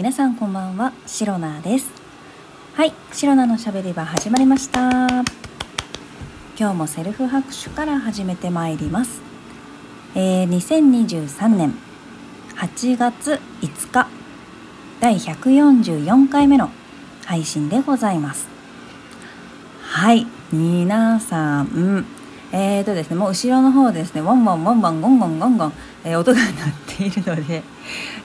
皆さんこんばんはシロナです。はいシロナのしゃべり場始まりました。今日もセルフ拍手から始めてまいります。えー、2023年8月5日第144回目の配信でございます。はい皆さん。えーとですねもう後ろの方ですねワンワンワンワンゴンゴンゴンゴン、えー、音が鳴っているので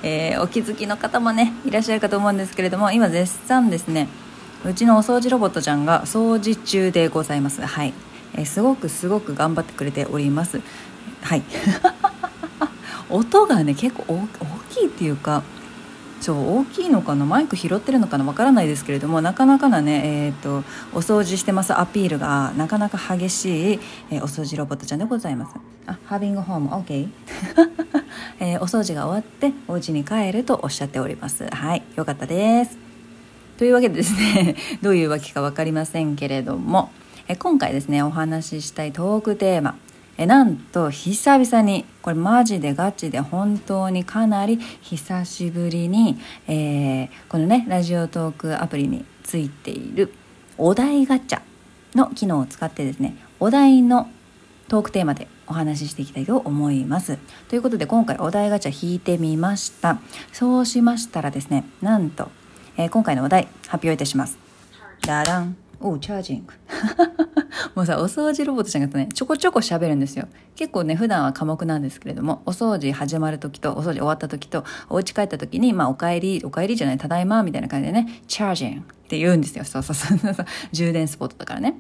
えー、お気づきの方もねいらっしゃるかと思うんですけれども今絶賛ですねうちのお掃除ロボットちゃんが掃除中でございます。はい、えー、すごくすごく頑張ってくれております。はい。音がね結構大きいっていうかそう大きいのかなマイク拾ってるのかなわからないですけれどもなかなかなね、えーと、お掃除してますアピールがなかなか激しい、えー、お掃除ロボットちゃんでございます。あハービングホーム OK えー、お掃除が終わってお家に帰るとおっしゃっております。はいよかったです。というわけでですね どういうわけか分かりませんけれどもえ今回ですねお話ししたいトークテーマえなんと久々にこれマジでガチで本当にかなり久しぶりに、えー、このねラジオトークアプリについているお題ガチャの機能を使ってですねお題のトークテーマでお話ししていきたいと思います。ということで今回お題ガチャ引いてみました。そうしましたらですね、なんと、えー、今回のお題発表いたします。ダダン。おチャージング。もうさ、お掃除ロボットちゃんがね、ちょこちょこ喋るんですよ。結構ね、普段は寡黙なんですけれども、お掃除始まる時と、お掃除終わった時と、お家帰った時に、まあ、お帰り、お帰りじゃない、ただいま、みたいな感じでね、チャージングって言うんですよ。そうそうそうそう。充電スポットだからね。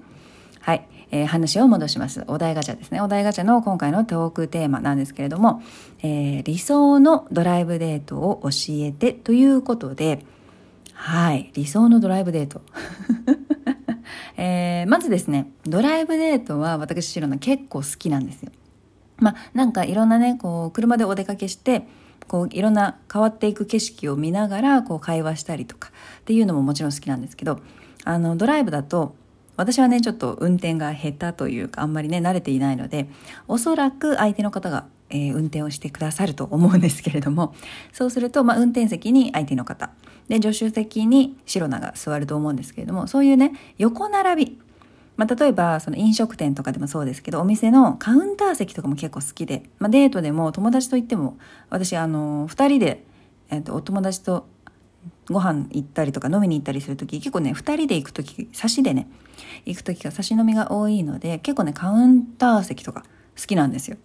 はい。えー、話を戻します。お題ガチャですね。お題ガチャの今回のトークテーマなんですけれども、えー、理想のドライブデートを教えてということで、はい、理想のドライブデート。えー、まずですね、ドライブデートは私、白の結構好きなんですよ。まあ、なんかいろんなね、こう、車でお出かけして、こういろんな変わっていく景色を見ながらこう会話したりとかっていうのももちろん好きなんですけどあのドライブだと私はねちょっと運転が下手というかあんまりね慣れていないのでおそらく相手の方が、えー、運転をしてくださると思うんですけれども そうすると、まあ、運転席に相手の方で助手席に白菜が座ると思うんですけれどもそういうね横並びまあ、例えばその飲食店とかでもそうですけどお店のカウンター席とかも結構好きで、まあ、デートでも友達と行っても私あの2人で、えー、とお友達とご飯行ったりとか飲みに行ったりする時結構ね2人で行く時差しでね行く時が差し飲みが多いので結構ねカウンター席とか好きなんですよ。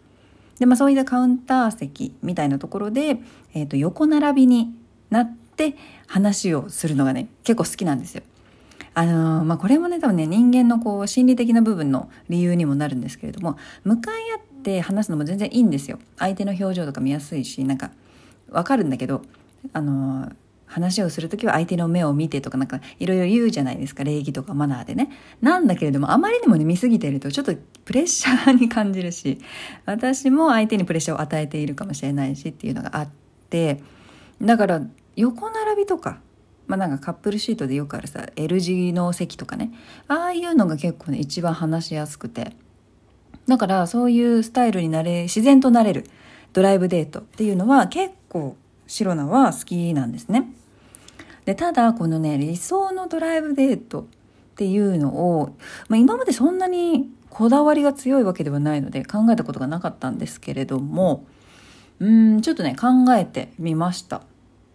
でまあそういったカウンター席みたいなところで、えー、と横並びになって話をするのがね結構好きなんですよ。あのー、まあ、これもね多分ね人間のこう心理的な部分の理由にもなるんですけれども向かい合って話すのも全然いいんですよ。相手の表情とか見やすいしなんかわかるんだけどあのー話をする時は相手の目を見てとかなんかいろいろ言うじゃないですか礼儀とかマナーでね。なんだけれどもあまりにもね見すぎてるとちょっとプレッシャーに 感じるし私も相手にプレッシャーを与えているかもしれないしっていうのがあってだから横並びとかまあなんかカップルシートでよくあるさ L 字の席とかね。ああいうのが結構ね一番話しやすくて。だからそういうスタイルになれ自然となれるドライブデートっていうのは結構シロナは好きなんですね。でただこのね理想のドライブデートっていうのを、まあ、今までそんなにこだわりが強いわけではないので考えたことがなかったんですけれどもうんちょっとね考えてみました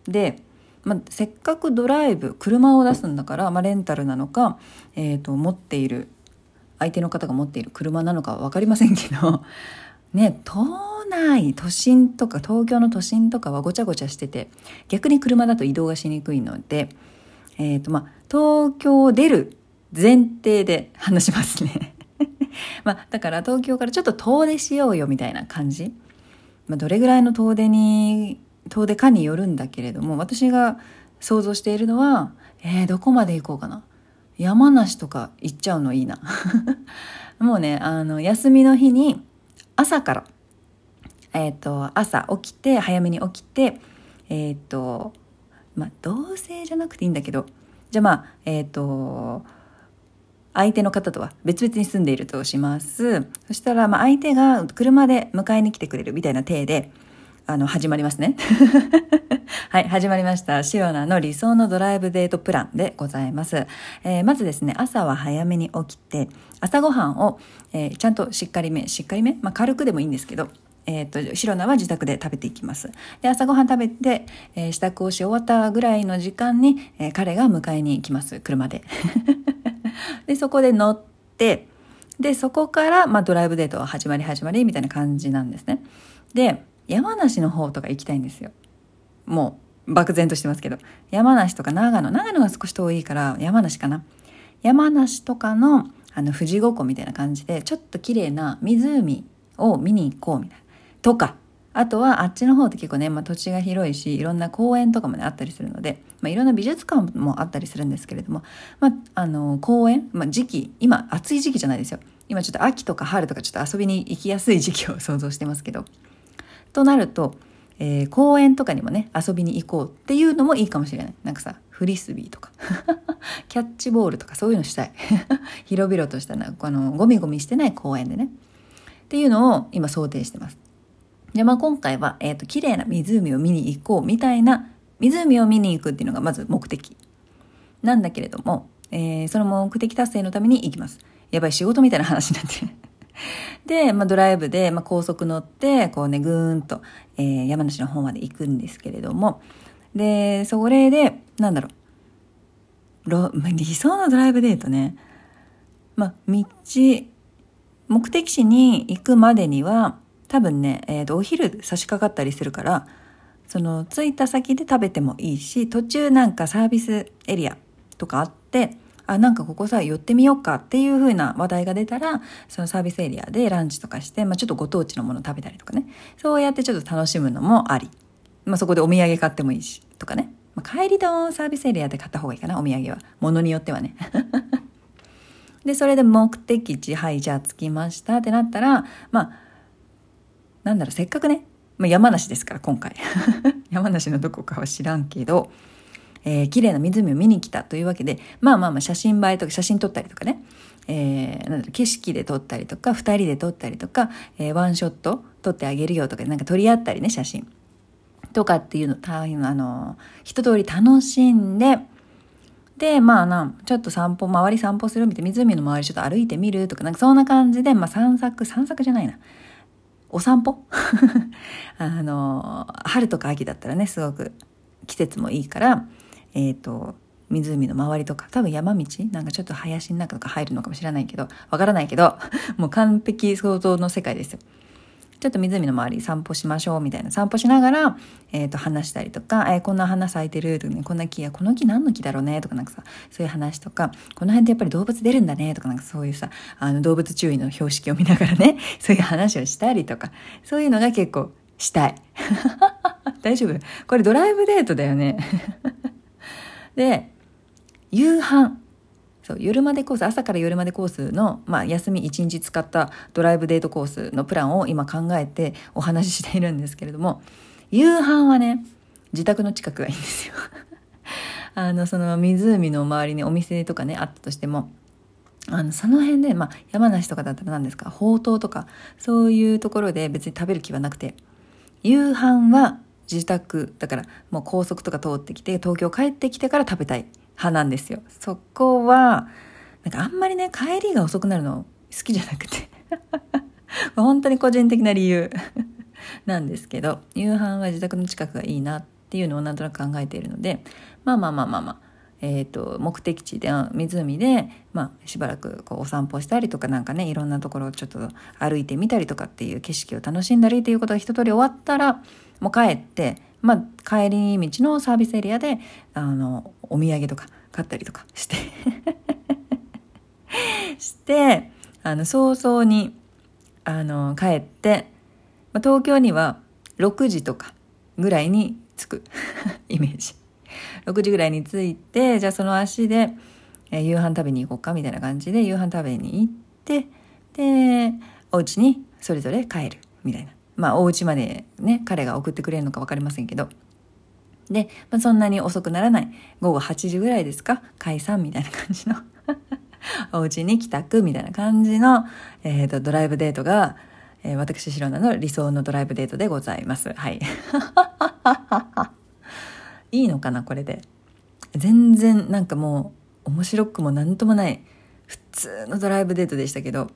で、まあ、せっかくドライブ車を出すんだから、まあ、レンタルなのか、えーと、持っている相手の方が持っている車なのかは分かりませんけどね都内都心とか東京の都心とかはごちゃごちゃしてて逆に車だと移動がしにくいので、えーとまあ、東京を出る前提で話しますね。まあ、だから東京からちょっと遠出しようよみたいな感じ、まあ、どれぐらいの遠出に遠出かによるんだけれども私が想像しているのはえー、どこまで行こうかな。山梨とか行っちゃうのいいな。もうねあの休みの日に朝から、え、ー、と、朝起きて、早めに起きて、えっ、ー、と、まあ、同性じゃなくていいんだけど、じゃあまあ、えっ、ー、と、相手の方とは別々に住んでいるとします。そしたら、まあ、相手が車で迎えに来てくれるみたいな体で、あの、始まりますね。はい、始まりました。シロナの理想のドライブデートプランでございます。えー、まずですね、朝は早めに起きて、朝ごはんを、えー、ちゃんとしっかりめ、しっかりめ、まあ、軽くでもいいんですけど、えっ、ー、と、シロナは自宅で食べていきます。で、朝ごはん食べて、えー、支度をし終わったぐらいの時間に、えー、彼が迎えに行きます。車で。で、そこで乗って、で、そこから、まあ、ドライブデートは始まり始まりみたいな感じなんですね。で、山梨の方とか行きたいんですよ。もう、漠然としてますけど。山梨とか長野。長野が少し遠いから山梨かな。山梨とかの、あの、富士五湖みたいな感じで、ちょっと綺麗な湖を見に行こうみたいな。とか、あとはあっちの方って結構ね、まあ、土地が広いしいろんな公園とかもねあったりするので、まあ、いろんな美術館もあったりするんですけれども、まあ、あの公園、まあ、時期今暑い時期じゃないですよ。今ちょっと秋とか春とかちょっと遊びに行きやすい時期を想像してますけど。となると、えー、公園とかにもね遊びに行こうっていうのもいいかもしれない。なんかさフリスビーとか キャッチボールとかそういうのしたい。広々としたなあのゴミゴミしてない公園でね。っていうのを今想定してます。で、まあ今回は、えっ、ー、と、綺麗な湖を見に行こうみたいな、湖を見に行くっていうのがまず目的。なんだけれども、えー、その目的達成のために行きます。やばい仕事みたいな話になってる。で、まあ、ドライブで、まあ、高速乗って、こうね、ぐーんと、えー、山梨の方まで行くんですけれども、で、それで、なんだろう、理想のドライブデートね、まあ、道、目的地に行くまでには、多分ね、えーと、お昼差し掛かったりするからその着いた先で食べてもいいし途中なんかサービスエリアとかあってあなんかここさ寄ってみようかっていう風な話題が出たらそのサービスエリアでランチとかして、まあ、ちょっとご当地のもの食べたりとかね。そうやってちょっと楽しむのもあり、まあ、そこでお土産買ってもいいしとかね、まあ、帰りのサービスエリアで買った方がいいかなお土産は。ものによってはね。でそれで目的地はいじゃあ着きましたってなったらまあなんだろう、せっかくね、まあ、山梨ですから、今回。山梨のどこかは知らんけど、えー、綺麗な湖を見に来たというわけで、まあまあまあ写真映えとか写真撮ったりとかね、えー、なんだろう、景色で撮ったりとか、二人で撮ったりとか、えー、ワンショット撮ってあげるよとか、なんか撮り合ったりね、写真。とかっていうの、あの、一通り楽しんで、で、まあな、ちょっと散歩、周り散歩するみたいな、湖の周りちょっと歩いてみるとか、なんかそんな感じで、まあ散策、散策じゃないな。お散歩？あの、春とか秋だったらね、すごく季節もいいから、えっ、ー、と、湖の周りとか、多分山道なんかちょっと林の中とか入るのかもしれないけど、わからないけど、もう完璧想像の世界ですよ。ちょっと湖の周り散歩しましょうみたいな散歩しながら、え、ー、と話したりとか、えー、こんな花咲いてるとかね、こんな木や、この木何の木だろうねとかなんかさ、そういう話とか、この辺ってやっぱり動物出るんだねとかなんかそういうさ、あの動物注意の標識を見ながらね、そういう話をしたりとか、そういうのが結構したい。大丈夫？これドライブデートだよね。で、夕飯。そう、夜までコース、朝から夜までコースの、まあ、休み1日使ったドライブデートコースのプランを今考えてお話ししているんですけれども、夕飯はね、自宅の近くがいいんですよ。あの、その湖の周りにお店とかね、あったとしても、あの、その辺で、まあ、山梨とかだったら何ですか、ほうとうとか、そういうところで別に食べる気はなくて、夕飯は自宅、だからもう高速とか通ってきて、東京帰ってきてから食べたい。派なんですよ。そこは、なんかあんまりね、帰りが遅くなるの好きじゃなくて 本当に個人的な理由 なんですけど、夕飯は自宅の近くがいいなっていうのをなんとなく考えているので、まあまあまあまあまあ、えっ、ー、と、目的地で、湖で、まあ、しばらくこうお散歩したりとかなんかね、いろんなところをちょっと歩いてみたりとかっていう景色を楽しんだりっていうことが一通り終わったら、もう帰って、まあ、帰り道のサービスエリアで、あの、お土産とか買ったりとかして して、あの、早々に、あの、帰って、まあ、東京には6時とかぐらいに着く イメージ。6時ぐらいに着いて、じゃあその足で、えー、夕飯食べに行こうかみたいな感じで夕飯食べに行って、で、お家にそれぞれ帰るみたいな。まあ、お家までね、彼が送ってくれるのか分かりませんけど。で、まあ、そんなに遅くならない。午後8時ぐらいですか？解散みたいな感じの お家に帰宅みたいな感じの、えっ、ー、と、ドライブデートが、えー、私、シロナの理想のドライブデートでございます。はい。いいのかなこれで全然なんかもう面白くも何ともない普通のドライブデートでしたけど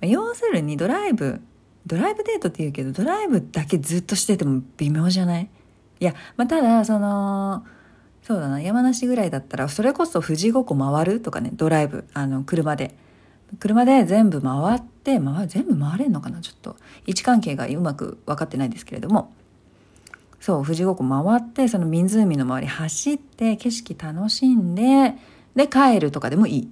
要するにドライブドライブデートって言うけどドライブだけずっとしてても微妙じゃない？いや、まあ、ただそのそうだな山梨ぐらいだったらそれこそ富士五湖回るとかねドライブあの車で。車で全部回って回全部回れんのかなちょっと。位置関係がうまく分かってないですけれども。そう富士五湖回ってその湖の周り走って景色楽しんでで帰るとかでもいい。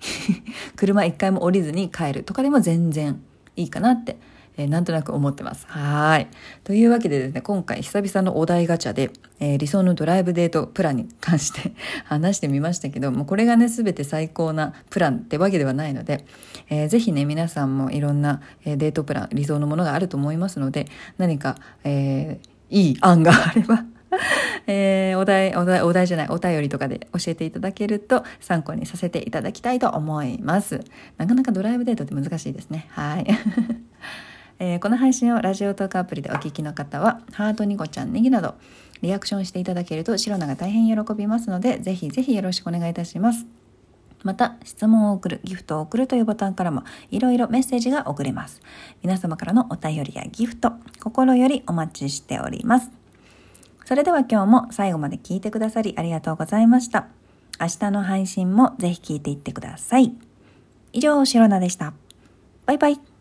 車一回も降りずに帰るとかでも全然いいかなって。えー、なんとなく思ってます。はい。というわけでですね、今回久々のお題ガチャで、えー、理想のドライブデートプランに関して 話してみましたけど、もうこれがね、すべて最高なプランってわけではないので、えー、ぜひね、皆さんもいろんな、デートプラン、理想のものがあると思いますので、何か、えいい案があれば えー、お題、お題、お題じゃない、お便りとかで教えていただけると参考にさせていただきたいと思います。なかなかドライブデートって難しいですね。はい。えー、この配信をラジオトークアプリでお聞きの方は、ハートニコちゃんネギなど、リアクションしていただけると、シロナが大変喜びますので、ぜひぜひよろしくお願いいたします。また、質問を送る、ギフトを送るというボタンからも、いろいろメッセージが送れます。皆様からのお便りやギフト、心よりお待ちしております。それでは今日も最後まで聞いてくださりありがとうございました。明日の配信もぜひ聞いていってください。以上、シロナでした。バイバイ。